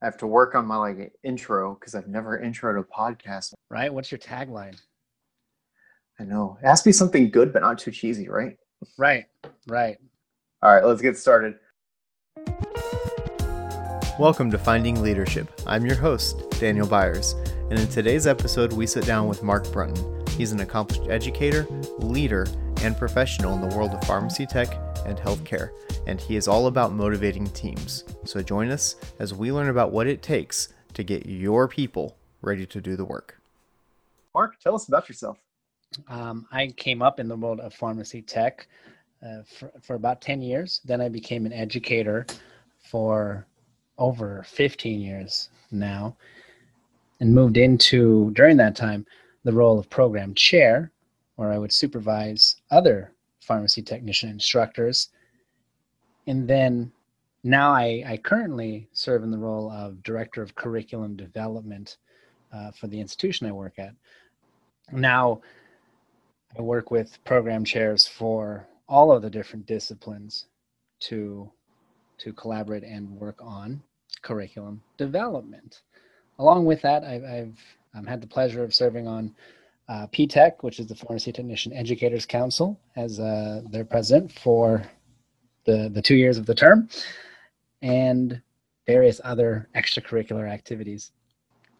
I have to work on my like intro because I've never introed a podcast. Right? What's your tagline? I know. It has to be something good but not too cheesy, right? Right. Right. All right, let's get started. Welcome to Finding Leadership. I'm your host, Daniel Byers, and in today's episode, we sit down with Mark Brunton. He's an accomplished educator, leader, and professional in the world of pharmacy tech and healthcare, and he is all about motivating teams. So join us as we learn about what it takes to get your people ready to do the work. Mark, tell us about yourself. Um, I came up in the world of pharmacy tech uh, for, for about 10 years. Then I became an educator for over 15 years now and moved into, during that time, the role of program chair, where I would supervise other pharmacy technician instructors. And then now I, I currently serve in the role of director of curriculum development uh, for the institution I work at. Now, I work with program chairs for all of the different disciplines to to collaborate and work on curriculum development. Along with that, I've, I've had the pleasure of serving on uh, PTEC, which is the Pharmacy Technician Educators Council, as uh, their president for the, the two years of the term, and various other extracurricular activities.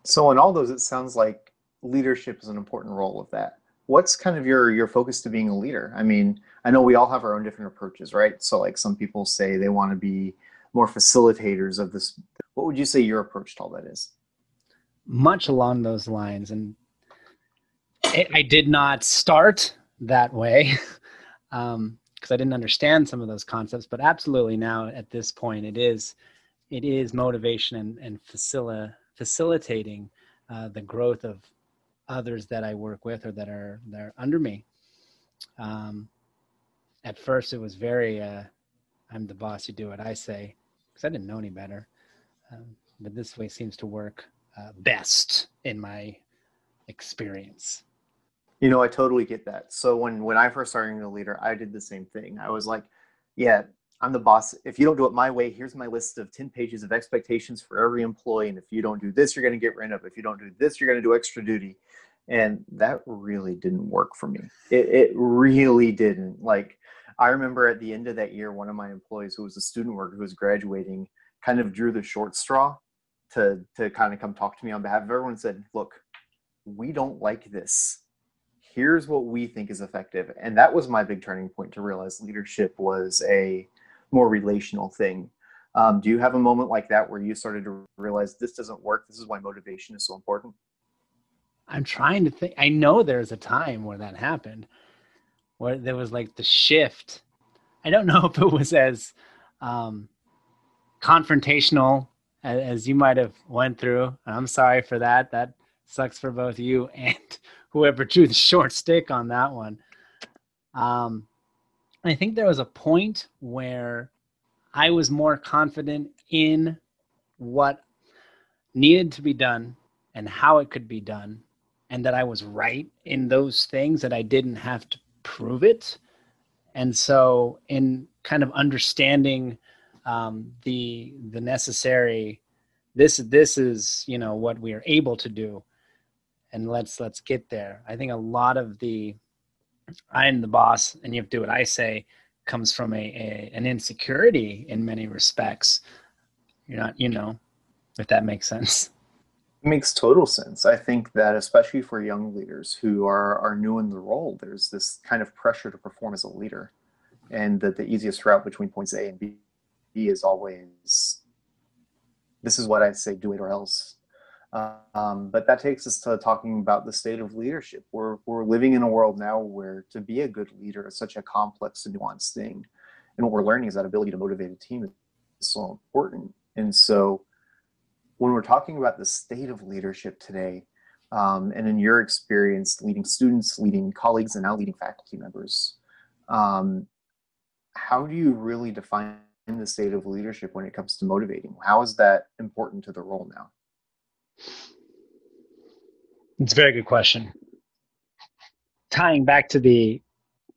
So, in all those, it sounds like leadership is an important role of that. What's kind of your your focus to being a leader? I mean, I know we all have our own different approaches, right? So, like some people say they want to be more facilitators of this. What would you say your approach to all that is? Much along those lines, and I did not start that way because um, I didn't understand some of those concepts. But absolutely now at this point, it is it is motivation and, and facil- facilitating uh, the growth of others that I work with or that are that are under me. Um, at first, it was very uh, I'm the boss. You do what I say because I didn't know any better. Um, but this way seems to work uh, best in my experience. You know, I totally get that. So when when I first started a leader, I did the same thing. I was like, yeah, I'm the boss. If you don't do it my way, here's my list of 10 pages of expectations for every employee. And if you don't do this, you're going to get rid of. If you don't do this, you're going to do extra duty. And that really didn't work for me. It, it really didn't. Like, I remember at the end of that year, one of my employees who was a student worker who was graduating kind of drew the short straw to, to kind of come talk to me on behalf of everyone and said, look, we don't like this here's what we think is effective. And that was my big turning point to realize leadership was a more relational thing. Um, do you have a moment like that where you started to realize this doesn't work? This is why motivation is so important. I'm trying to think. I know there's a time where that happened where there was like the shift. I don't know if it was as um, confrontational as, as you might have went through. I'm sorry for that. That sucks for both you and whoever drew the short stick on that one. Um, I think there was a point where I was more confident in what needed to be done and how it could be done, and that I was right in those things that I didn't have to prove it. And so, in kind of understanding um, the the necessary, this this is you know what we are able to do and let's let's get there. I think a lot of the I'm the boss and you have to do what I say comes from a, a an insecurity in many respects. You're not, you know, if that makes sense. It makes total sense. I think that especially for young leaders who are are new in the role, there's this kind of pressure to perform as a leader, and that the easiest route between points A and B, B is always this is what I say, do it or else um, but that takes us to talking about the state of leadership. We're, we're living in a world now where to be a good leader is such a complex and nuanced thing. And what we're learning is that ability to motivate a team is so important. And so when we're talking about the state of leadership today, um, and in your experience leading students, leading colleagues, and now leading faculty members, um, how do you really define the state of leadership when it comes to motivating? How is that important to the role now? It's a very good question. Tying back to the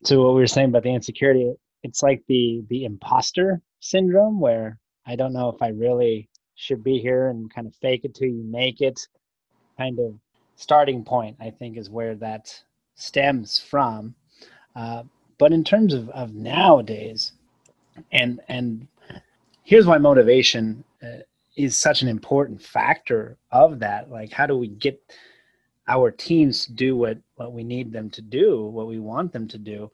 to what we were saying about the insecurity, it's like the the imposter syndrome where I don't know if I really should be here and kind of fake it till you make it kind of starting point i think is where that stems from uh, but in terms of, of nowadays and and here's why motivation uh, is such an important factor of that. Like how do we get our teams to do what what we need them to do what we want them to do?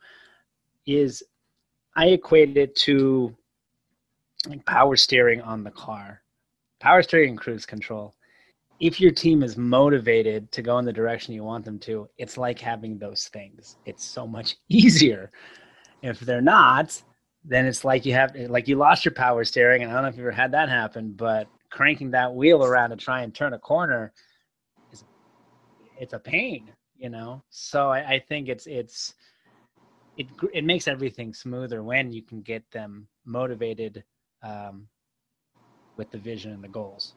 Is i equate it to like power steering on the car power steering cruise control. If your team is motivated to go in the direction you want them to it's like having those things. It's so much easier. If they're not then it's like you have like you lost your power steering and i don't know if you've ever had that happen but cranking that wheel around to try and turn a corner is it's a pain you know? So i, I think it's it's it, it makes everything smoother when you can get them motivated um, with the vision and the goals.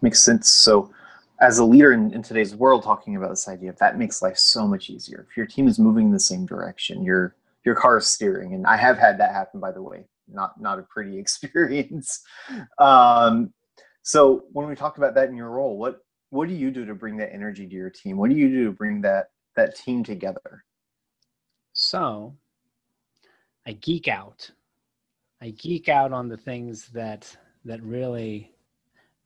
Makes sense. So as a leader in, in today's world talking about this idea that makes life so much easier. If your team is moving in the same direction you're your car is steering. And i have had that happen by the way not not a pretty experience. Um, so when we talk about that in your role what what do you do to bring that energy to your team? What do you do to bring that that team together? So i geek out. I geek out on the things that that really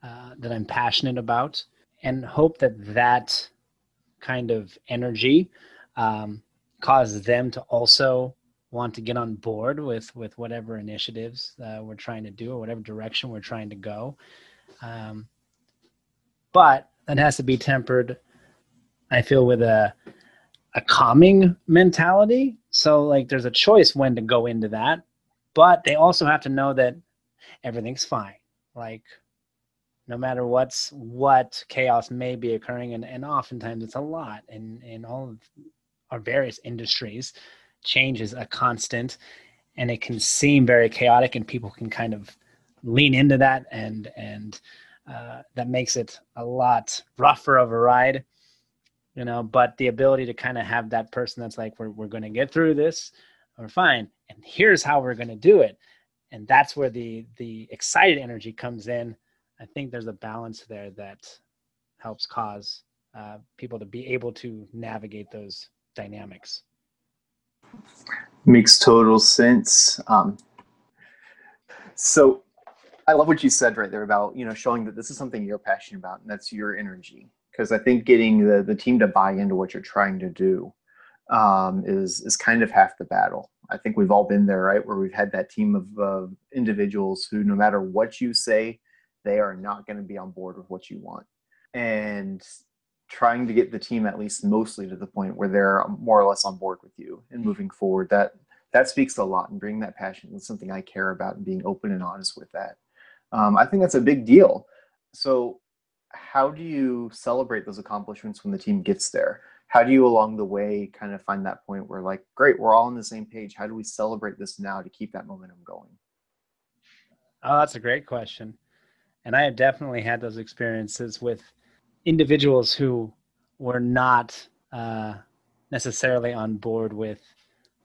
uh, that i'm passionate about and hope that that kind of energy um, cause them to also want to get on board with with whatever initiatives uh, we're trying to do or whatever direction we're trying to go. Um, but that has to be tempered i feel with a a calming mentality. So like there's a choice when to go into that but they also have to know that everything's fine. Like no matter what's what chaos may be occurring and, and oftentimes it's a lot in in all of our various industries change is a constant and it can seem very chaotic and people can kind of lean into that and and uh, that makes it a lot rougher of a ride you know but the ability to kind of have that person that's like we're, we're going to get through this we're fine and here's how we're going to do it and that's where the the excited energy comes in. I think there's a balance there that helps cause uh, people to be able to navigate those dynamics. Makes total sense. Um, so I love what you said right there about, you know, showing that this is something you're passionate about and that's your energy. Because I think getting the, the team to buy into what you're trying to do um, is, is kind of half the battle. I think we've all been there, right? Where we've had that team of uh, individuals who, no matter what you say, they are not going to be on board with what you want. And trying to get the team at least mostly to the point where they're more or less on board with you and moving forward. That that speaks a lot and bringing that passion is something i care about and being open and honest with that. Um, i think that's a big deal. So how do you celebrate those accomplishments when the team gets there? How do you along the way kind of find that point where like great we're all on the same page. How do we celebrate this now to keep that momentum going? Oh that's a great question. And i have definitely had those experiences with individuals who were not uh, necessarily on board with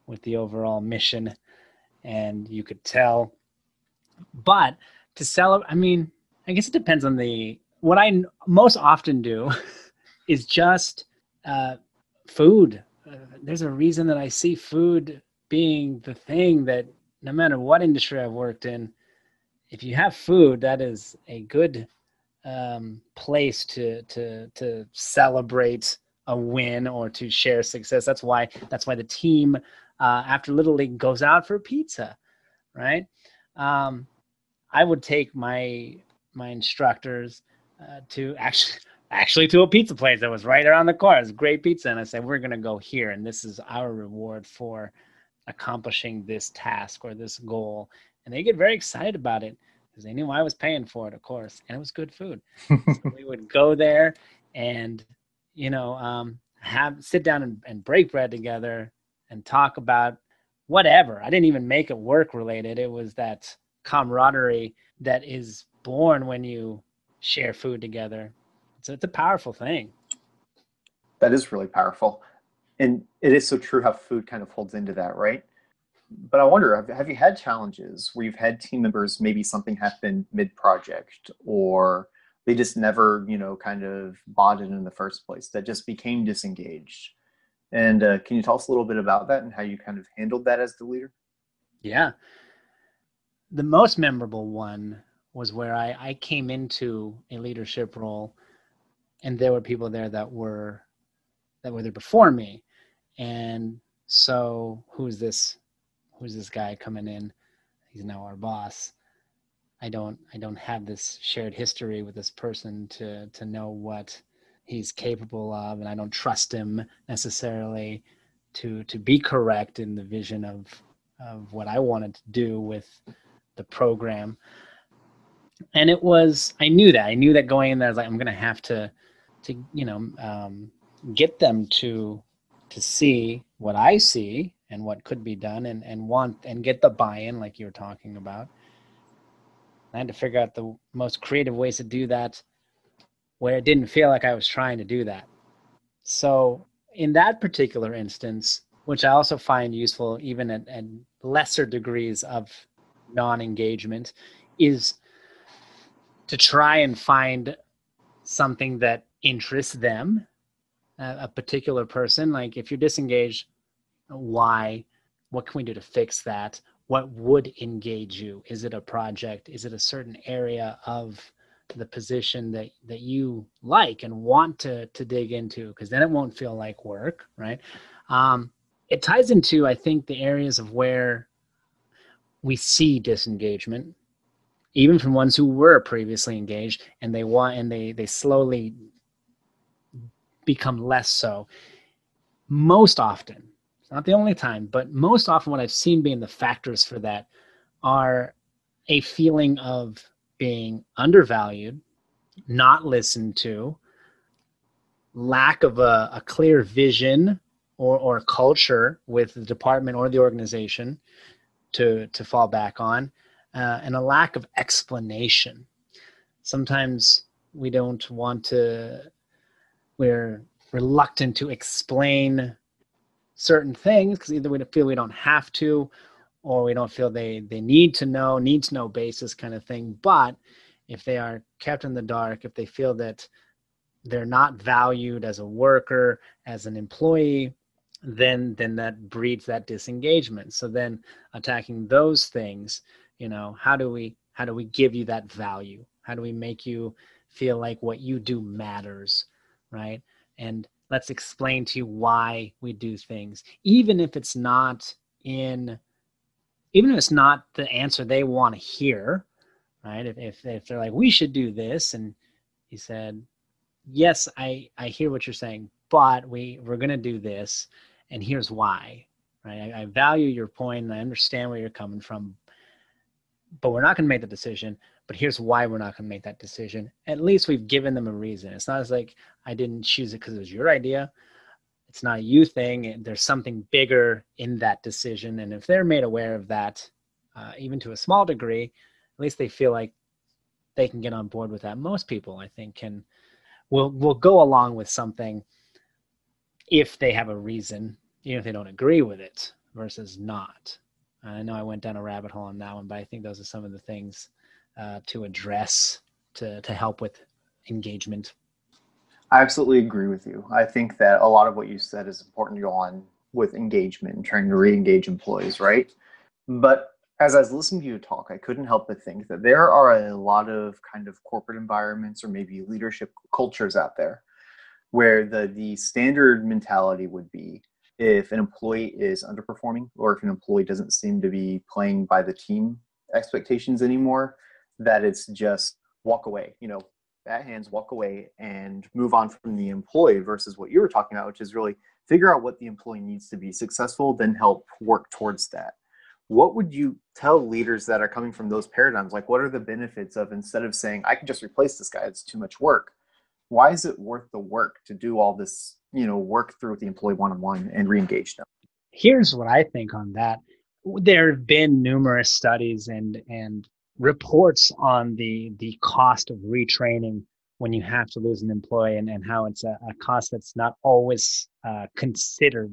with the overall mission, and you could tell. But to celebrate, I mean, I guess it depends on the. What I most often do is just uh, food. Uh, there's a reason that I see food being the thing that no matter what industry I've worked in, if you have food, that is a good um, place to to to celebrate a win or to share success. That's why that's why the team uh, after Little League goes out for pizza, right? Um, I would take my my instructors uh, to actually actually to a pizza place that was right around the corner. It's great pizza, and I said we're gonna go here, and this is our reward for accomplishing this task or this goal. And they get very excited about it because they knew I was paying for it, of course, and it was good food. so we would go there and, you know, um, have sit down and, and break bread together and talk about whatever. I didn't even make it work related. It was that camaraderie that is born when you share food together. So it's a powerful thing. That is really powerful. And it is so true how food kind of folds into that, right? But I wonder, have, have you had challenges where you've had team members, maybe something happened mid-project, or they just never, you know, kind of bought it in the first place, that just became disengaged? And uh, can you tell us a little bit about that and how you kind of handled that as the leader? Yeah. The most memorable one was where I, I came into a leadership role and there were people there that were that were there before me. And so who's this who's this guy coming in? He's now our boss. I don't I don't have this shared history with this person to to know what he's capable of and I don't trust him necessarily to to be correct in the vision of of what I wanted to do with the program. And it was I knew that. I knew that going in there I was like I'm going to have to to you know um, get them to to see what I see and what could be done and, and want and get the buy-in like you were talking about. I had to figure out the most creative ways to do that where it didn't feel like I was trying to do that. So in that particular instance, which I also find useful even at, at lesser degrees of non-engagement, is to try and find something that interests them, a particular person. Like if you're disengaged, why? What can we do to fix that? What would engage you? Is it a project? Is it a certain area of the position that that you like and want to to dig into because then it won't feel like work right um, it ties into i think the areas of where we see disengagement even from ones who were previously engaged and they want and they they slowly become less so most often it's not the only time but most often what i've seen being the factors for that are a feeling of being undervalued, not listened to, lack of a, a clear vision or, or culture with the department or the organization to, to fall back on, uh, and a lack of explanation. Sometimes we don't want to, we're reluctant to explain certain things because either we feel we don't have to or we don't feel they they need to know need to know basis kind of thing. But if they are kept in the dark if they feel that they're not valued as a worker as an employee then then that breeds that disengagement. So then attacking those things you know how do we how do we give you that value? How do we make you feel like what you do matters right? And let's explain to you why we do things even if it's not in even if it's not the answer they want to hear, right? If, if, if they're like, we should do this. And he said, yes, I, I hear what you're saying, but we, we're going to do this. And here's why, right? I, I value your point and I understand where you're coming from, but we're not going to make the decision. But here's why we're not going to make that decision. At least we've given them a reason. It's not as like I didn't choose it because it was your idea it's not a you thing there's something bigger in that decision and if they're made aware of that uh, even to a small degree at least they feel like they can get on board with that most people i think can will will go along with something if they have a reason even if they don't agree with it versus not i know i went down a rabbit hole on that one but i think those are some of the things uh, to address to to help with engagement I absolutely agree with you. I think that a lot of what you said is important to go on with engagement and trying to re-engage employees, right? But as I was listening to you talk, I couldn't help but think that there are a lot of kind of corporate environments or maybe leadership cultures out there where the the standard mentality would be if an employee is underperforming or if an employee doesn't seem to be playing by the team expectations anymore, that it's just walk away. You know, bat hands, walk away, and move on from the employee versus what you were talking about, which is really figure out what the employee needs to be successful, then help work towards that. What would you tell leaders that are coming from those paradigms? Like, what are the benefits of instead of saying, I can just replace this guy, it's too much work? Why is it worth the work to do all this, you know, work through with the employee one on one and re engage them? Here's what I think on that. There have been numerous studies and, and reports on the the cost of retraining when you have to lose an employee and, and how it's a, a cost that's not always uh, considered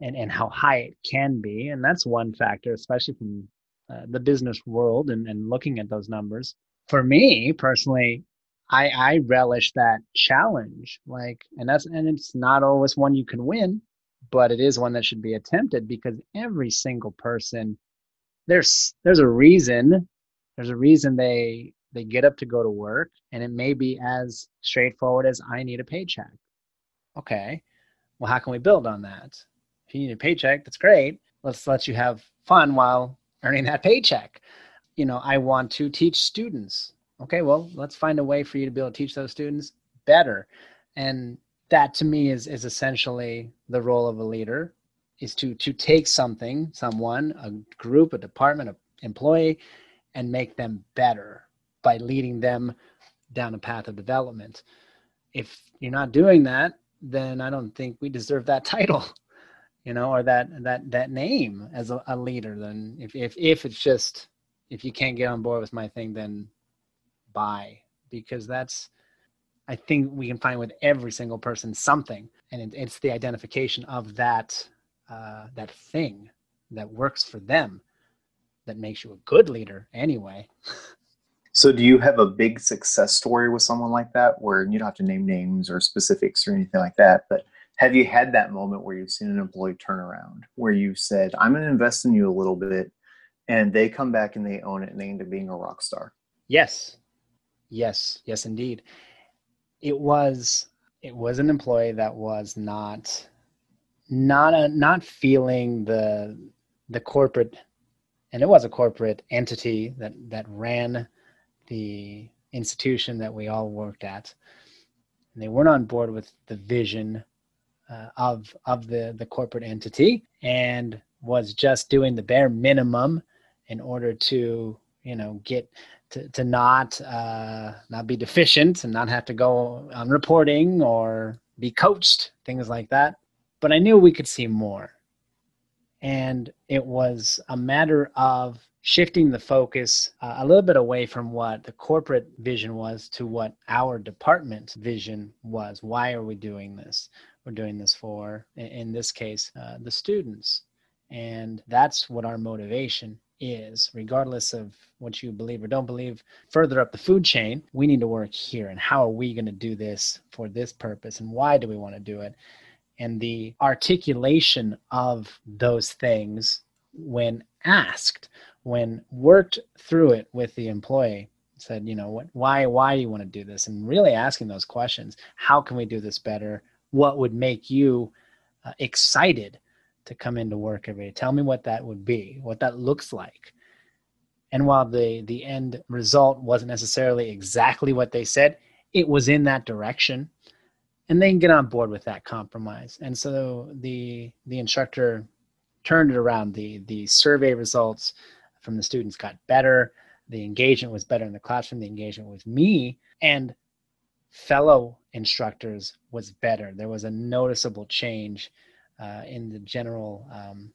and, and how high it can be. And that's one factor, especially from uh, the business world and, and looking at those numbers. For me personally, I, I relish that challenge. Like, and that's, and it's not always one you can win, but it is one that should be attempted because every single person, there's, there's a reason, there's a reason they, they get up to go to work and it may be as straightforward as I need a paycheck. Okay. Well, how can we build on that? If you need a paycheck, that's great. Let's let you have fun while earning that paycheck. You know, I want to teach students. Okay, well, let's find a way for you to be able to teach those students better. And that to me is is essentially the role of a leader is to to take something, someone, a group, a department, an employee, and make them better by leading them down a path of development. If you're not doing that, then I don't think we deserve that title you know, or that that that name as a, a leader. Then if if if it's just if you can't get on board with my thing, then bye, because that's I think we can find with every single person something, and it, it's the identification of that uh, that thing that works for them that makes you a good leader anyway. So, do you have a big success story with someone like that, where you don't have to name names or specifics or anything like that, but have you had that moment where you've seen an employee turn around where you said i'm going to invest in you a little bit and they come back and they own it and they end up being a rock star? Yes. Yes. Yes indeed. It was it was an employee that was not not a, not feeling the the corporate and it was a corporate entity that that ran the institution that we all worked at. And they weren't on board with the vision uh, of of the the corporate entity and was just doing the bare minimum in order to you know get to, to not uh, not be deficient and not have to go on reporting or be coached things like that. But i knew we could see more and it was a matter of shifting the focus uh, a little bit away from what the corporate vision was to what our department vision was why are we doing this we're doing this for, in this case, uh, the students. And that's what our motivation is, regardless of what you believe or don't believe. Further up the food chain, we need to work here. And how are we going to do this for this purpose? And why do we want to do it? And the articulation of those things when asked, when worked through it with the employee, said, you know, what, why, why do you want to do this? And really asking those questions. How can we do this better? what would make you uh, excited to come into work every day. Tell me what that would be, what that looks like. And while the the end result wasn't necessarily exactly what they said, it was in that direction. And they can get on board with that compromise. And so the the instructor turned it around. The the survey results from the students got better. The engagement was better in the classroom. The engagement with me and fellow instructors was better. There was a noticeable change uh, in the general um,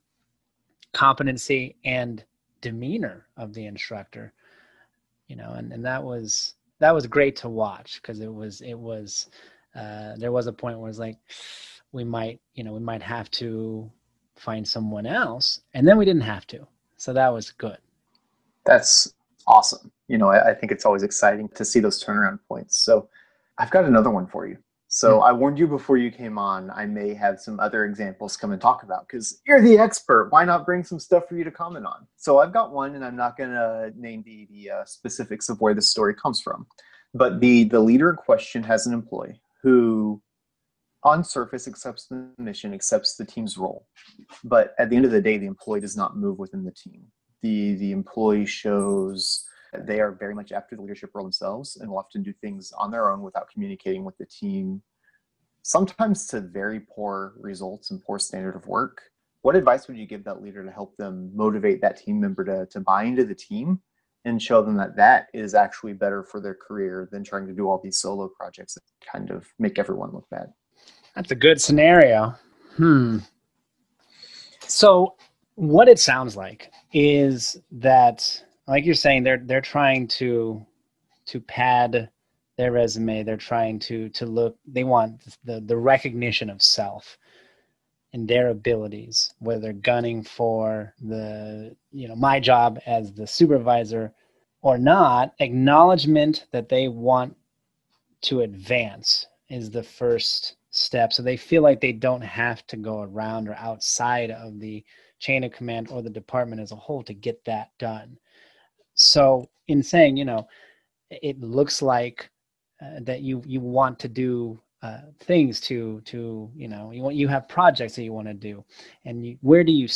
competency and demeanor of the instructor. You know, and, and that was that was great to watch because it was it was uh, there was a point where it's like we might you know we might have to find someone else, and then we didn't have to. So that was good. That's awesome. You know, I, I think it's always exciting to see those turnaround points. So I've got another one for you. So hmm. I warned you before you came on, I may have some other examples come and talk about because you're the expert. Why not bring some stuff for you to comment on? So I've got one, and I'm not going to name the, the uh, specifics of where this story comes from. But the, the leader in question has an employee who, on surface, accepts the mission, accepts the team's role. But at the end of the day, the employee does not move within the team. The, the employee shows they are very much after the leadership role themselves and will often do things on their own without communicating with the team, sometimes to very poor results and poor standard of work. What advice would you give that leader to help them motivate that team member to, to buy into the team and show them that that is actually better for their career than trying to do all these solo projects that kind of make everyone look bad? That's a good scenario. Hmm. So, what it sounds like is that like you're saying they're they're trying to to pad their resume they're trying to to look they want the the recognition of self in their abilities, whether gunning for the, you know, my job as the supervisor or not, acknowledgement that they want to advance is the first step. So they feel like they don't have to go around or outside of the chain of command or the department as a whole to get that done. So in saying, you know, it looks like uh, that you you want to do uh, things to to you know you want you have projects that you want to do. And you, where do you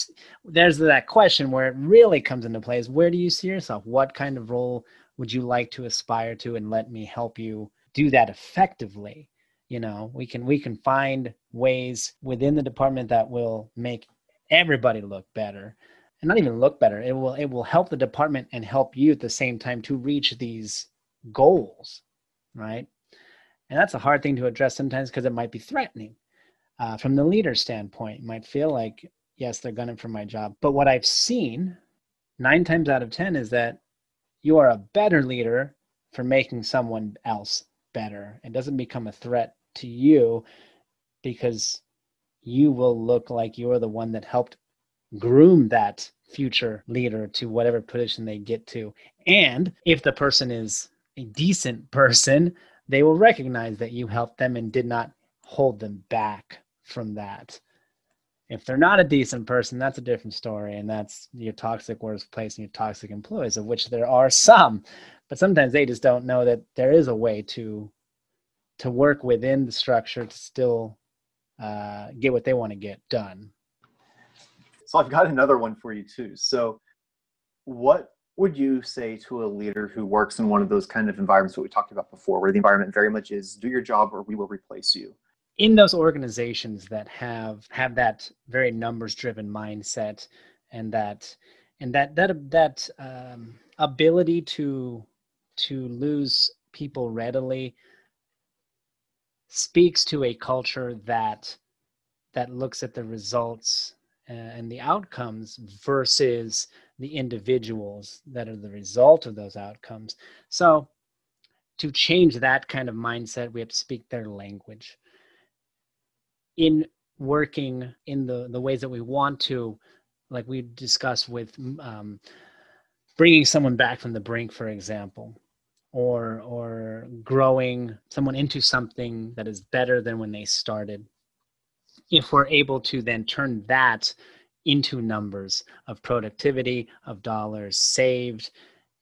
there's that question where it really comes into play is where do you see yourself? What kind of role would you like to aspire to and let me help you do that effectively? You know we can we can find ways within the department that will make everybody look better. And not even look better it will it will help the department and help you at the same time to reach these goals right and that's a hard thing to address sometimes because it might be threatening. Uh, from the leader standpoint, you might feel like, yes, they're gunning for my job. But what I've seen nine times out of 10 is that you are a better leader for making someone else better. It doesn't become a threat to you because you will look like you're the one that helped groom that future leader to whatever position they get to. And if the person is a decent person, they will recognize that you helped them and did not hold them back from that. If they're not a decent person, that's a different story, and that's your toxic workplace and your toxic employees, of which there are some. But sometimes they just don't know that there is a way to to work within the structure to still uh, get what they want to get done. So I've got another one for you too. So, what would you say to a leader who works in one of those kind of environments that we talked about before, where the environment very much is do your job or we will replace you? In those organizations that have have that very numbers driven mindset and that and that that that um, ability to to lose people readily speaks to a culture that that looks at the results uh, and the outcomes versus the individuals that are the result of those outcomes. So, to change that kind of mindset, we have to speak their language. In working in the, the ways that we want to, like we discussed with um, bringing someone back from the brink, for example, or or growing someone into something that is better than when they started. If we're able to then turn that into numbers of productivity, of dollars saved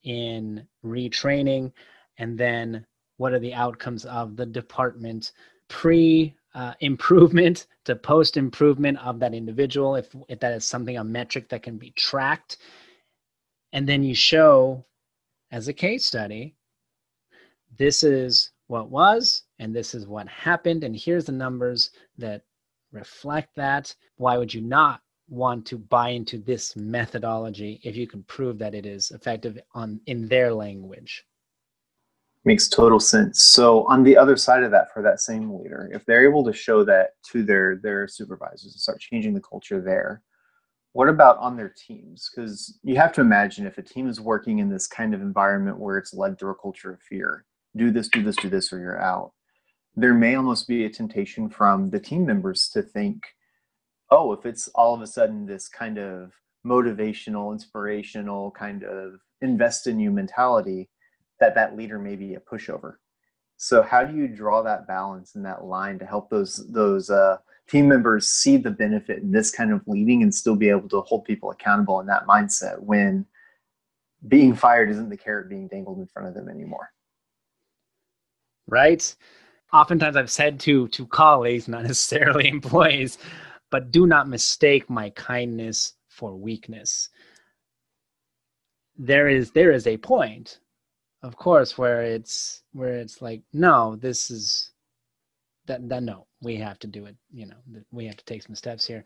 in retraining, and then what are the outcomes of the department pre uh, improvement to post improvement of that individual, if, if that is something, a metric that can be tracked. And then you show as a case study, this is what was, and this is what happened, and here's the numbers that reflect that. Why would you not want to buy into this methodology if you can prove that it is effective on in their language. Makes total sense. So on the other side of that for that same leader if they're able to show that to their their supervisors and start changing the culture there what about on their teams? Because you have to imagine if a team is working in this kind of environment where it's led through a culture of fear do this do this do this or you're out there may almost be a temptation from the team members to think oh, if it's all of a sudden this kind of motivational, inspirational kind of invest in you mentality, that that leader may be a pushover. So how do you draw that balance and that line to help those those uh, team members see the benefit in this kind of leading and still be able to hold people accountable in that mindset when being fired isn't the carrot being dangled in front of them anymore? Right. Oftentimes, I've said to to colleagues, not necessarily employees, but do not mistake my kindness for weakness. There is there is a point of course where it's where it's like no this is that that no we have to do it you know we have to take some steps here.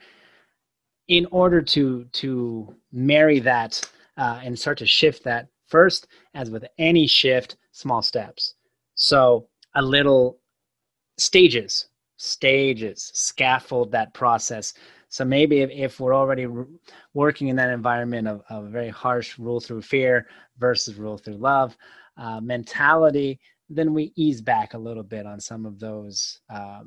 In order to to marry that uh, and start to shift that first as with any shift small steps. So a little stages stages, scaffold that process. So maybe if, if we're already working in that environment of, of very harsh rule through fear versus rule through love uh, mentality, then we ease back a little bit on some of those uh,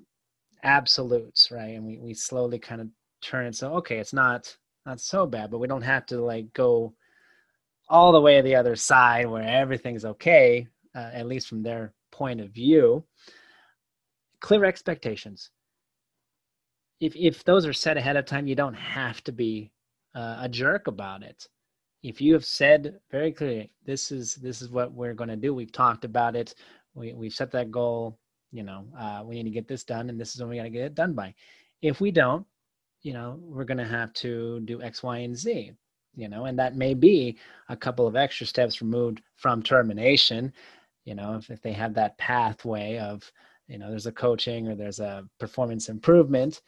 absolutes, right? And we, we slowly kind of turn it so okay it's not not so bad but we don't have to like go all the way to the other side where everything's okay uh, at least from their point of view clear expectations. If if those are set ahead of time you don't have to be uh, a jerk about it. If you have said very clearly this is this is what we're going to do we've talked about it we, we've set that goal you know uh, we need to get this done and this is when we got to get it done by. If we don't you know we're going to have to do x y and z you know and that may be a couple of extra steps removed from termination you know if, if they have that pathway of you know there's a coaching or there's a performance improvement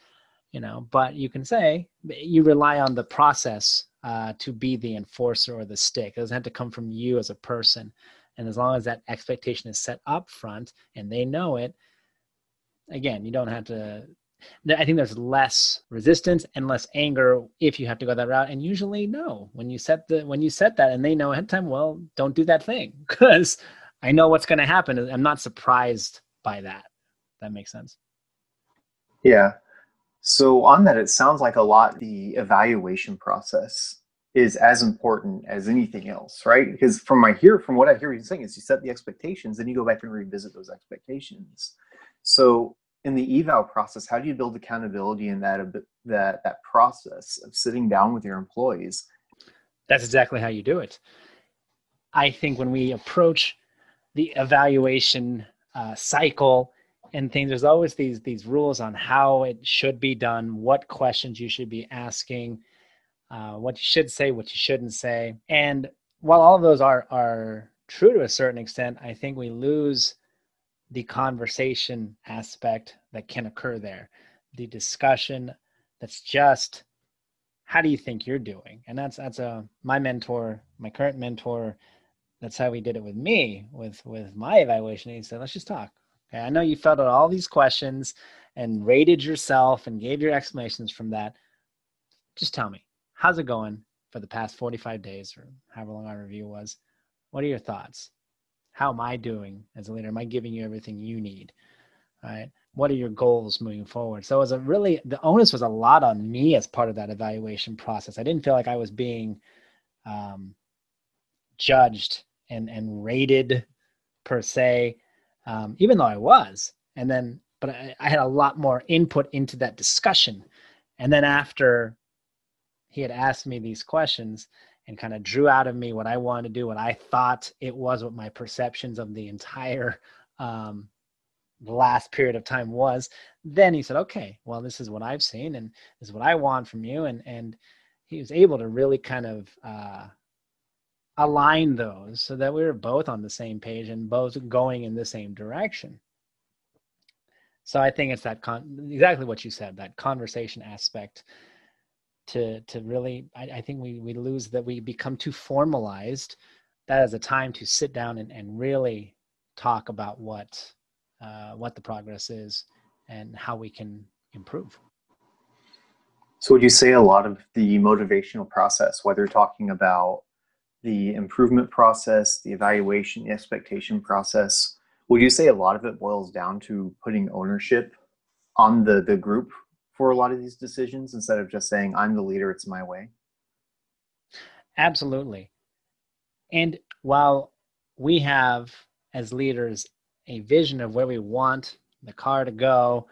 you know but you can say you rely on the process uh, to be the enforcer or the stick it doesn't have to come from you as a person and as long as that expectation is set up front and they know it again you don't have to I think there's less resistance and less anger if you have to go that route. And usually, no. When you set the when you set that and they know ahead of time, well, don't do that thing because I know what's going to happen. I'm not surprised by that. That makes sense. Yeah. So on that, it sounds like a lot the evaluation process is as important as anything else, right? Because from my hear from what I hear you saying is you set the expectations, then you go back and revisit those expectations. So in the eval process, how do you build accountability in that that that process of sitting down with your employees? That's exactly how you do it. I think when we approach the evaluation uh, cycle and things, there's always these these rules on how it should be done, what questions you should be asking, uh, what you should say, what you shouldn't say, and while all of those are are true to a certain extent, I think we lose the conversation aspect that can occur there, the discussion that's just how do you think you're doing? And that's that's a my mentor, my current mentor, that's how he did it with me with with my evaluation. He said, let's just talk. Okay, I know you filled out all these questions and rated yourself and gave your explanations from that. Just tell me, how's it going for the past 45 days or however long our review was? What are your thoughts? how am I doing as a leader? Am I giving you everything you need? Right? What are your goals moving forward? So it was a really the onus was a lot on me as part of that evaluation process. I didn't feel like I was being um, judged and and rated per se, um, even though I was. And then, but I, I had a lot more input into that discussion. And then after he had asked me these questions, and kind of drew out of me what I wanted to do, what I thought it was, what my perceptions of the entire um, last period of time was. Then he said, "Okay, well, this is what I've seen, and this is what I want from you." And and he was able to really kind of uh, align those so that we were both on the same page and both going in the same direction. So I think it's that con- exactly what you said, that conversation aspect to to really I, I, think we we lose that we become too formalized that is a time to sit down and, and really talk about what uh, what the progress is and how we can improve so would you say a lot of the motivational process whether talking about the improvement process the evaluation the expectation process would you say a lot of it boils down to putting ownership on the the group for a lot of these decisions instead of just saying i'm the leader it's my way absolutely. And while we have as leaders a vision of where we want the car to go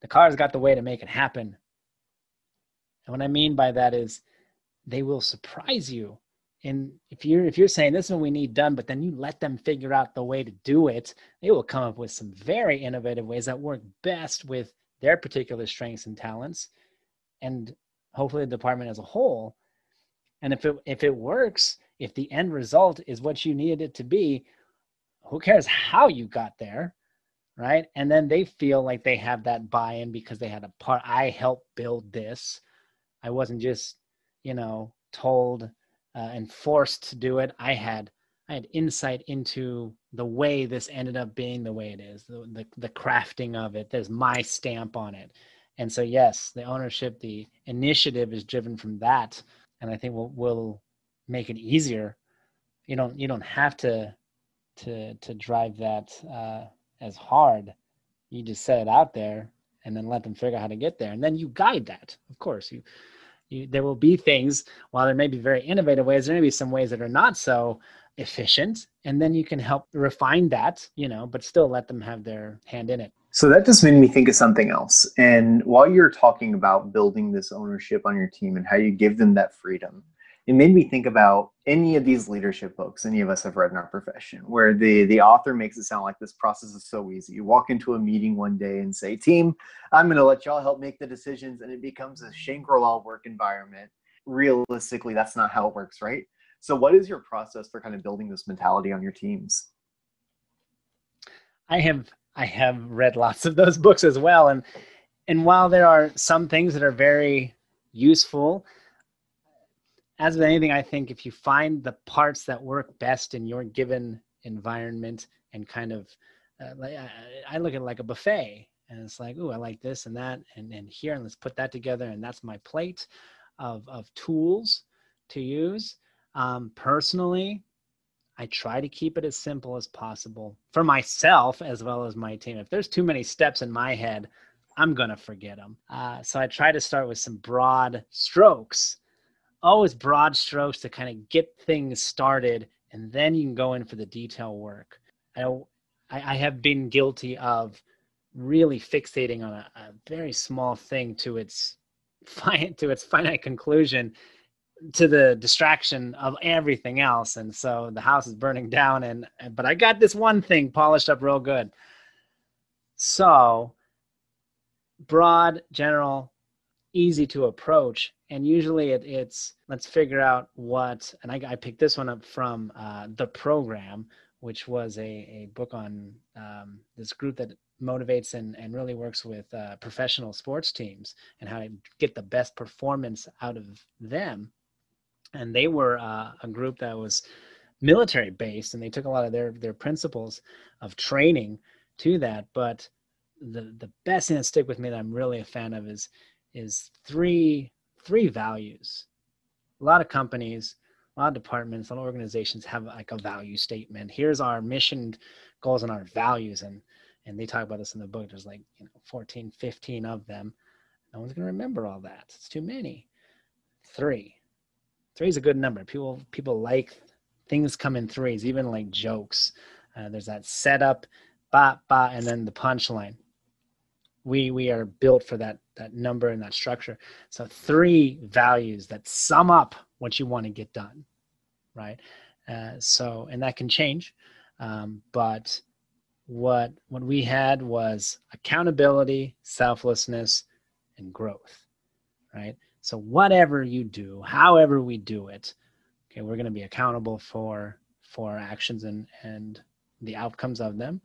the car's got the way to make it happen. And what i mean by that is they will surprise you and if you're if you're saying this is what we need done but then you let them figure out the way to do it they will come up with some very innovative ways that work best with their particular strengths and talents and hopefully the department as a whole. And if it if it works if the end result is what you needed it to be who cares how you got there right? And then they feel like they have that buy-in because they had a part i helped build this. I wasn't just you know told uh, and forced to do it i had i had insight into the way this ended up being the way it is, the, the, the crafting of it. There's my stamp on it. And so, yes, the ownership, the initiative is driven from that. And I think we'll, we'll make it easier. You don't, you don't have to, to, to drive that uh, as hard. You just set it out there. and then let them figure out how to get there and then you guide that of course you, you there will be things while there may be very innovative ways there may be some ways that are not so efficient and then you can help refine that you know but still let them have their hand in it. So that just made me think of something else. And while you're talking about building this ownership on your team and how you give them that freedom it made me think about any of these leadership books any of us have read in our profession where the the author makes it sound like this process is so easy. You walk into a meeting one day and say team i'm going to let y'all help make the decisions and it becomes a shangri-la work environment. Realistically that's not how it works right? So what is your process for kind of building this mentality on your teams? I have i have read lots of those books as well and and while there are some things that are very useful as with anything, I think if you find the parts that work best in your given environment and kind of, uh, like, I, I look at it like a buffet and it's like, oh, I like this and that and, and here, and let's put that together. And that's my plate of, of tools to use. Um, personally, I try to keep it as simple as possible for myself as well as my team. If there's too many steps in my head, I'm to forget them. Uh, so I try to start with some broad strokes always broad strokes to kind of get things started and then you can go in for the detail work. I i have been guilty of really fixating on a, a very small thing to its fine to its finite conclusion to the distraction of everything else and so the house is burning down and but i got this one thing polished up real good. So broad general easy to approach and usually it, it's let's figure out what and i, I picked this one up from uh, the program which was a, a book on um, this group that motivates and, and really works with uh, professional sports teams and how to get the best performance out of them. And they were uh, a group that was military based and they took a lot of their their principles of training to that. But the the best thing that stick with me that i'm really a fan of is is three three values. A lot of companies, a lot of departments, a lot of organizations have like a value statement. Here's our mission, goals, and our values, and and they talk about this in the book. There's like you know 14, 15 of them. No one's gonna remember all that. It's too many. Three. Three is a good number. People people like things come in threes, even like jokes. Uh, there's that setup, ba ba, and then the punchline we we are built for that that number and that structure. So three values that sum up what you want to get done right? Uh, so and that can change um, but what what we had was accountability selflessness and growth right? So whatever you do however we do it okay we're going to be accountable for for our actions and and the outcomes of them.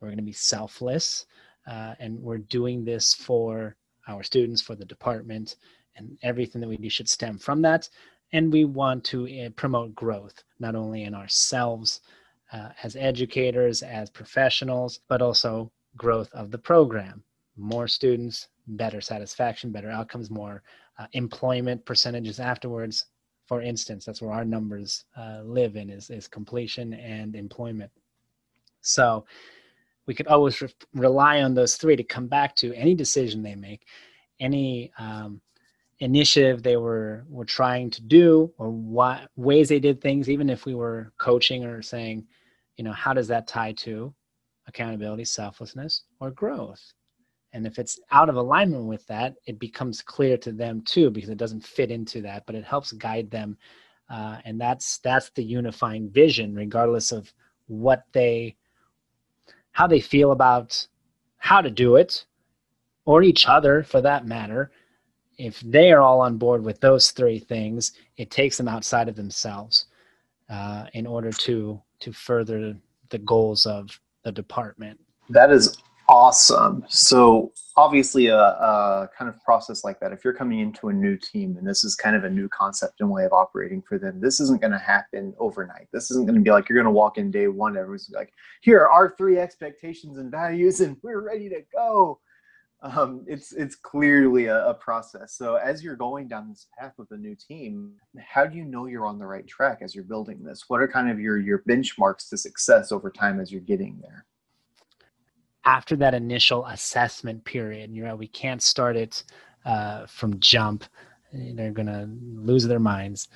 We're going to be selfless uh, and we're doing this for our students, for the department, and everything that we do should stem from that. And we want to uh, promote growth, not only in ourselves uh, as educators, as professionals, but also growth of the program. More students, better satisfaction, better outcomes, more uh, employment percentages afterwards. For instance, that's where our numbers uh, live in is, is completion and employment. So we could always re- rely on those three to come back to any decision they make, any um, initiative they were were trying to do, or what ways they did things. Even if we were coaching or saying, you know, how does that tie to accountability, selflessness, or growth? And if it's out of alignment with that, it becomes clear to them too because it doesn't fit into that, but it helps guide them. Uh, and that's that's the unifying vision, regardless of what they how they feel about how to do it, or each other for that matter, if they are all on board with those three things, it takes them outside of themselves uh, in order to to further the goals of the department. That is awesome. So obviously, a, a, kind of process like that, if you're coming into a new team and this is kind of a new concept and way of operating for them, this isn't going to happen overnight. This isn't going to be like you're going to walk in day one, everyone's like, here are our three expectations and values, and we're ready to go. Um, it's it's clearly a, a process. So as you're going down this path with a new team, how do you know you're on the right track as you're building this? What are kind of your your benchmarks to success over time as you're getting there? After that initial assessment period, you know, we can't start it uh, from jump. They're going to lose their minds.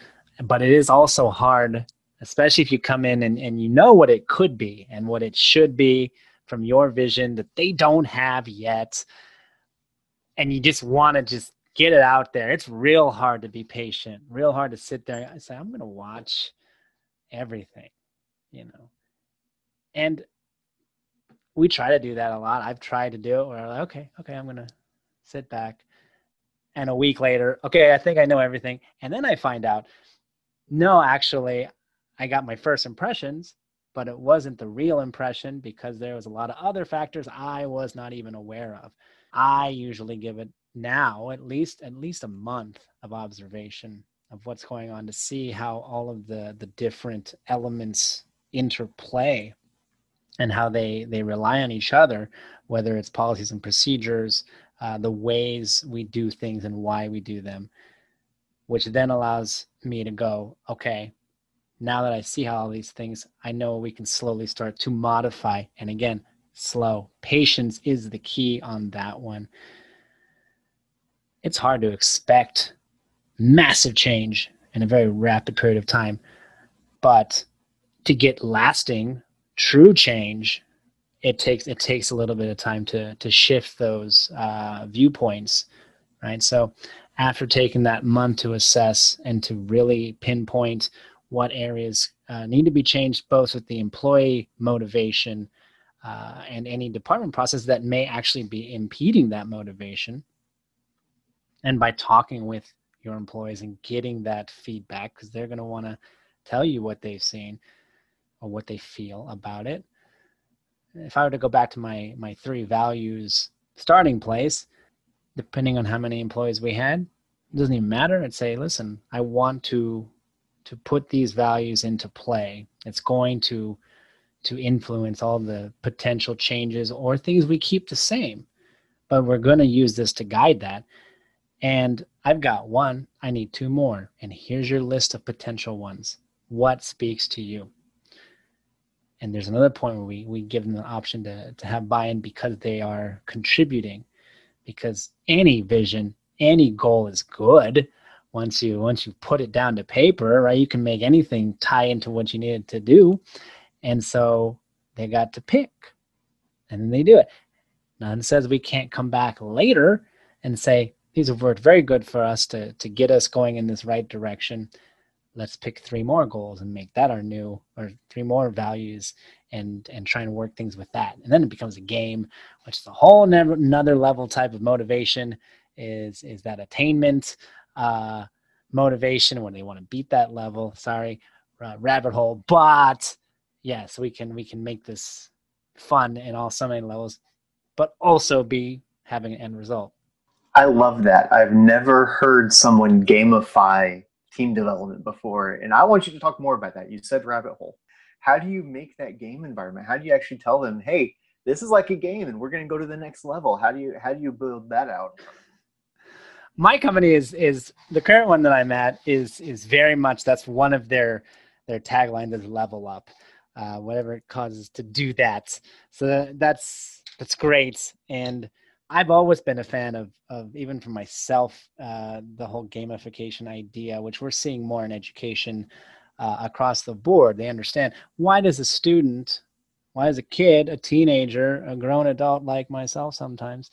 But it is also hard, especially if you come in and, and you know what it could be and what it should be from your vision that they don't have yet. And you just want to just get it out there. It's real hard to be patient, real hard to sit there and say, I'm going to watch everything, you know. And we try to do that a lot. I've tried to do it where I'm like, okay, okay, I'm to sit back. And a week later, okay, I think I know everything. And then I find out, no, actually, I got my first impressions, but it wasn't the real impression because there was a lot of other factors I was not even aware of. I usually give it now at least at least a month of observation of what's going on to see how all of the the different elements interplay and how they they rely on each other whether it's policies and procedures uh, the ways we do things and why we do them which then allows me to go okay now that i see how all these things i know we can slowly start to modify and again slow patience is the key on that one it's hard to expect massive change in a very rapid period of time. But to get lasting, true change, it takes it takes a little bit of time to to shift those uh, viewpoints, right? So after taking that month to assess and to really pinpoint what areas uh, need to be changed, both with the employee motivation uh, and any department process that may actually be impeding that motivation, and by talking with your employees and getting that feedback because they're going to want to tell you what they've seen or what they feel about it if i were to go back to my my three values starting place depending on how many employees we had it doesn't even matter i'd say listen i want to to put these values into play it's going to to influence all the potential changes or things we keep the same but we're going to use this to guide that and I've got one, I need two more. And here's your list of potential ones. What speaks to you? And there's another point where we, we give them the option to, to have buy in because they are contributing. Because any vision, any goal is good once you once you put it down to paper, right? You can make anything tie into what you needed to do. And so they got to pick. And then they do it. None says we can't come back later and say, these have worked very good for us to to get us going in this right direction let's pick three more goals and make that our new or three more values and and try and work things with that. And then it becomes a game which is a whole never, another level type of motivation is is that attainment uh motivation when they want to beat that level. Sorry uh, rabbit hole but yes we can we can make this fun in all so many levels but also be having an end result. I love that. I've never heard someone gamify team development before, and I want you to talk more about that. You said rabbit hole. How do you make that game environment? How do you actually tell them, "Hey, this is like a game, and we're going to go to the next level"? How do you how do you build that out? My company is is the current one that I'm at is is very much that's one of their their taglines is level up, uh, whatever it causes to do that. So that's that's great and I've always been a fan of, of even for myself, uh, the whole gamification idea, which we're seeing more in education uh, across the board. They understand why does a student, why does a kid, a teenager, a grown adult like myself sometimes,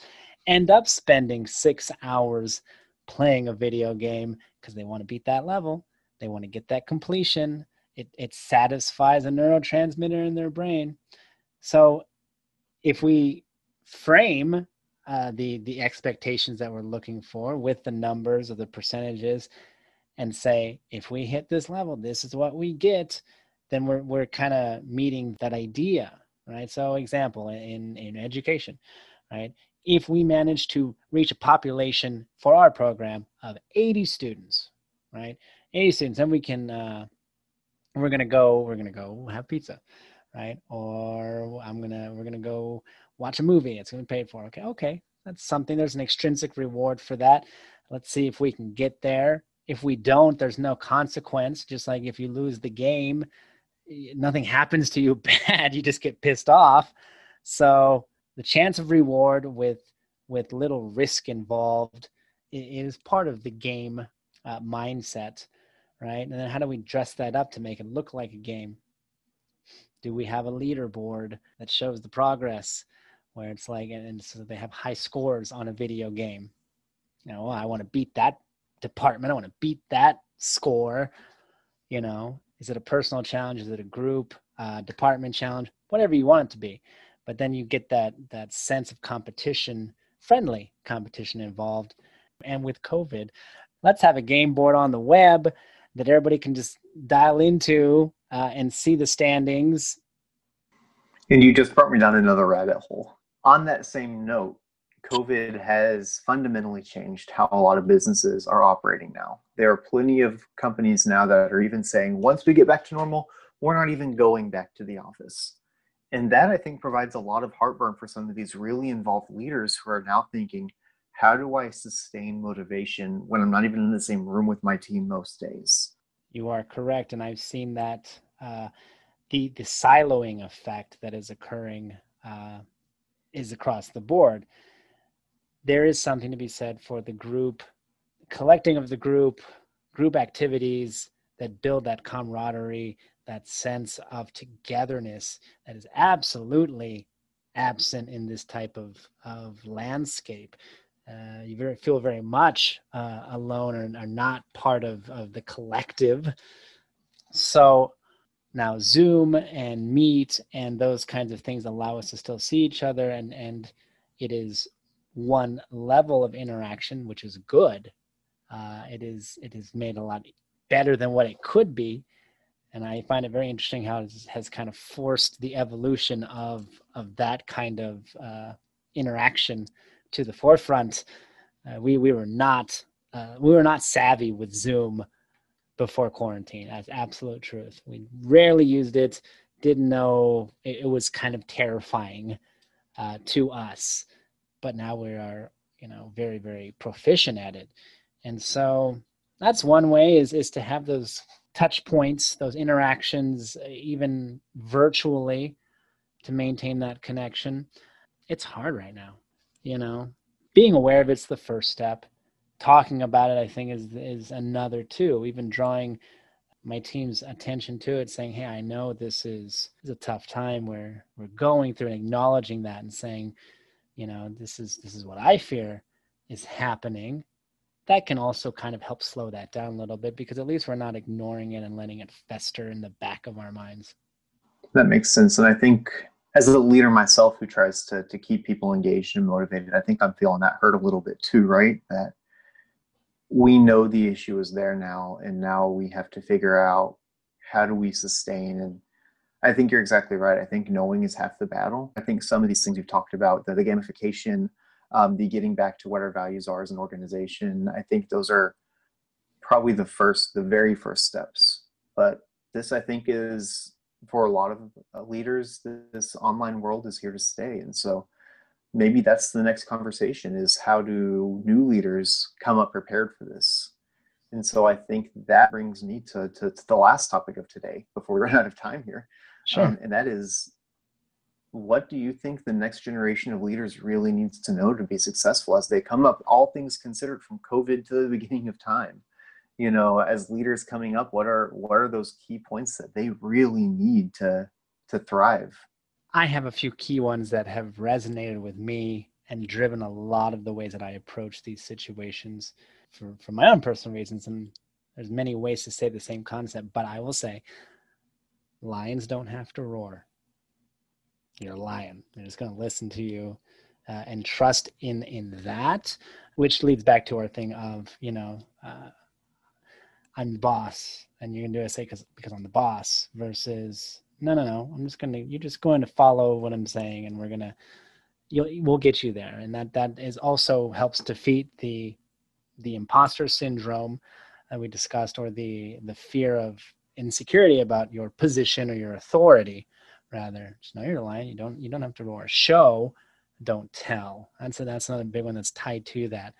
end up spending six hours playing a video game because they want to beat that level, they want to get that completion. It it satisfies a neurotransmitter in their brain. So if we frame uh, the the expectations that we're looking for with the numbers or the percentages and say if we hit this level this is what we get then we're we're kind of meeting that idea right? So example in in education right? If we manage to reach a population for our program of 80 students right? 80 students then we can uh, we're gonna go we're gonna go have pizza right? Or i'm gonna we're gonna go watch a movie it's going to be paid for. Okay okay. That's something. There's an extrinsic reward for that. Let's see if we can get there. If we don't there's no consequence. Just like if you lose the game nothing happens to you bad. You just get pissed off. So the chance of reward with with little risk involved is part of the game uh, mindset, right? And then how do we dress that up to make it look like a game? Do we have a leaderboard that shows the progress where it's like, and so they have high scores on a video game? You know, I want to beat that department. I want to beat that score. You know, is it a personal challenge? Is it a group uh, department challenge? Whatever you want it to be. But then you get that that sense of competition, friendly competition involved. And with COVID, let's have a game board on the web that everybody can just dial into uh, and see the standings. And you just brought me down another rabbit hole. On that same note, COVID has fundamentally changed how a lot of businesses are operating now. There are plenty of companies now that are even saying, once we get back to normal, we're not even going back to the office. And that I think provides a lot of heartburn for some of these really involved leaders who are now thinking, how do I sustain motivation when I'm not even in the same room with my team most days? You are correct. And I've seen that uh, the, the siloing effect that is occurring uh, is across the board. There is something to be said for the group collecting of the group group activities that build that camaraderie that sense of togetherness that is absolutely absent in this type of, of landscape. Uh, you very, feel very much uh, alone or are not part of, of the collective. So now zoom and meet and those kinds of things allow us to still see each other and and it is one level of interaction, which is good. Uh, it is it is made a lot better than what it could be, and I find it very interesting how it has kind of forced the evolution of of that kind of uh, interaction to the forefront. Uh, we we were not uh, we were not savvy with Zoom before quarantine. That's absolute truth. We rarely used it. Didn't know it, it was kind of terrifying uh, to us but now we are you know very very proficient at it and so that's one way is is to have those touch points those interactions even virtually to maintain that connection it's hard right now you know being aware of it's the first step talking about it i think is is another too even drawing my team's attention to it saying hey i know this is, is a tough time where we're going through and acknowledging that and saying you know this is this is what i fear is happening. That can also kind of help slow that down a little bit because at least we're not ignoring it and letting it fester in the back of our minds. That makes sense and i think as a leader myself who tries to, to keep people engaged and motivated i think i'm feeling that hurt a little bit too right? That we know the issue is there now and now we have to figure out how do we sustain and I think you're exactly right. I think knowing is half the battle. I think some of these things you've talked about, the, the gamification, um, the getting back to what our values are as an organization, I think those are probably the first, the very first steps. But this, I think, is for a lot of leaders, this online world is here to stay. And so maybe that's the next conversation is how do new leaders come up prepared for this? And so I think that brings me to, to, to the last topic of today before we run out of time here. Sure. Um, and that is what do you think the next generation of leaders really needs to know to be successful as they come up, all things considered from COVID to the beginning of time? You know, as leaders coming up, what are what are those key points that they really need to to thrive? I have a few key ones that have resonated with me and driven a lot of the ways that I approach these situations for, for my own personal reasons. And there's many ways to say the same concept, but I will say lions don't have to roar. You're a lion. They're just going to listen to you uh, and trust in in that, which leads back to our thing of you know uh, I'm the boss, and you're going to do it say because because I'm the boss versus no no no. I'm just to you're just going to follow what I'm saying, and we're gonna you'll we'll get you there, and that that is also helps defeat the the imposter syndrome that we discussed or the the fear of insecurity about your position or your authority rather. Just know you're lying. You don't you don't have to roar. Show don't tell. That's a, that's another big one that's tied to that.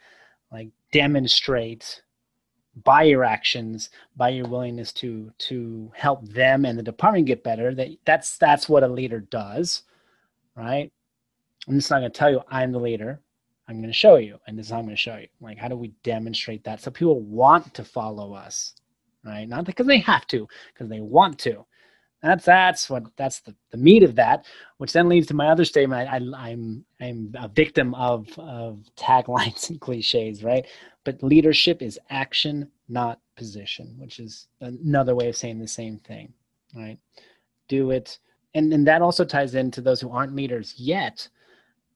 Like demonstrate by your actions by your willingness to to help them and the department get better that that's that's what a leader does right I'm just not going to tell you I'm the leader. I'm going to show you, and this is how I'm going to show you. Like, how do we demonstrate that so people want to follow us, right? Not because they have to, because they want to. That's that's what that's the, the meat of that, which then leads to my other statement. I, I, I'm I'm a victim of of taglines and cliches, right? But leadership is action, not position, which is another way of saying the same thing, right? Do it, and and that also ties into those who aren't leaders yet,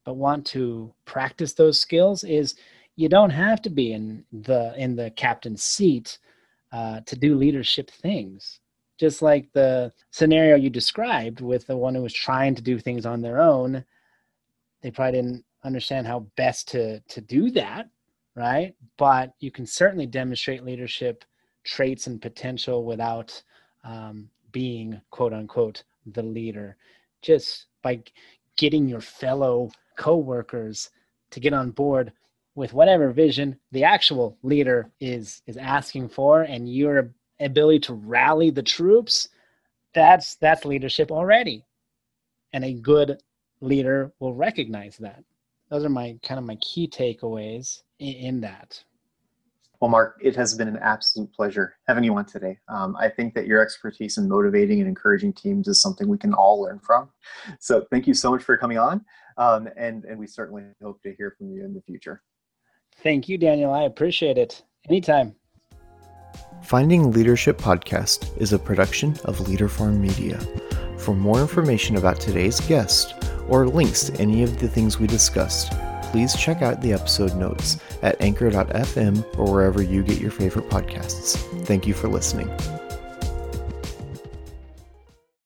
but want to practice those skills. Is you don't have to be in the in the captain's seat uh, to do leadership things just like the scenario you described with the one who was trying to do things on their own they probably didn't understand how best to to do that right? But you can certainly demonstrate leadership traits and potential without um, being quote unquote the leader. Just by getting your fellow co-workers to get on board with whatever vision the actual leader is is asking for and you're ability to rally the troops, that's that's leadership already. And a good leader will recognize that. Those are my kind of my key takeaways in, in that. Well, Mark, it has been an absolute pleasure having you on today. Um, I think that your expertise in motivating and encouraging teams is something we can all learn from. So, thank you so much for coming on, um, and and we certainly hope to hear from you in the future. Thank you, Daniel. I appreciate it. Anytime. Finding Leadership Podcast is a production of Leaderform Media. For more information about today's guest or links to any of the things we discussed, please check out the episode notes at anchor.fm or wherever you get your favorite podcasts. Thank you for listening.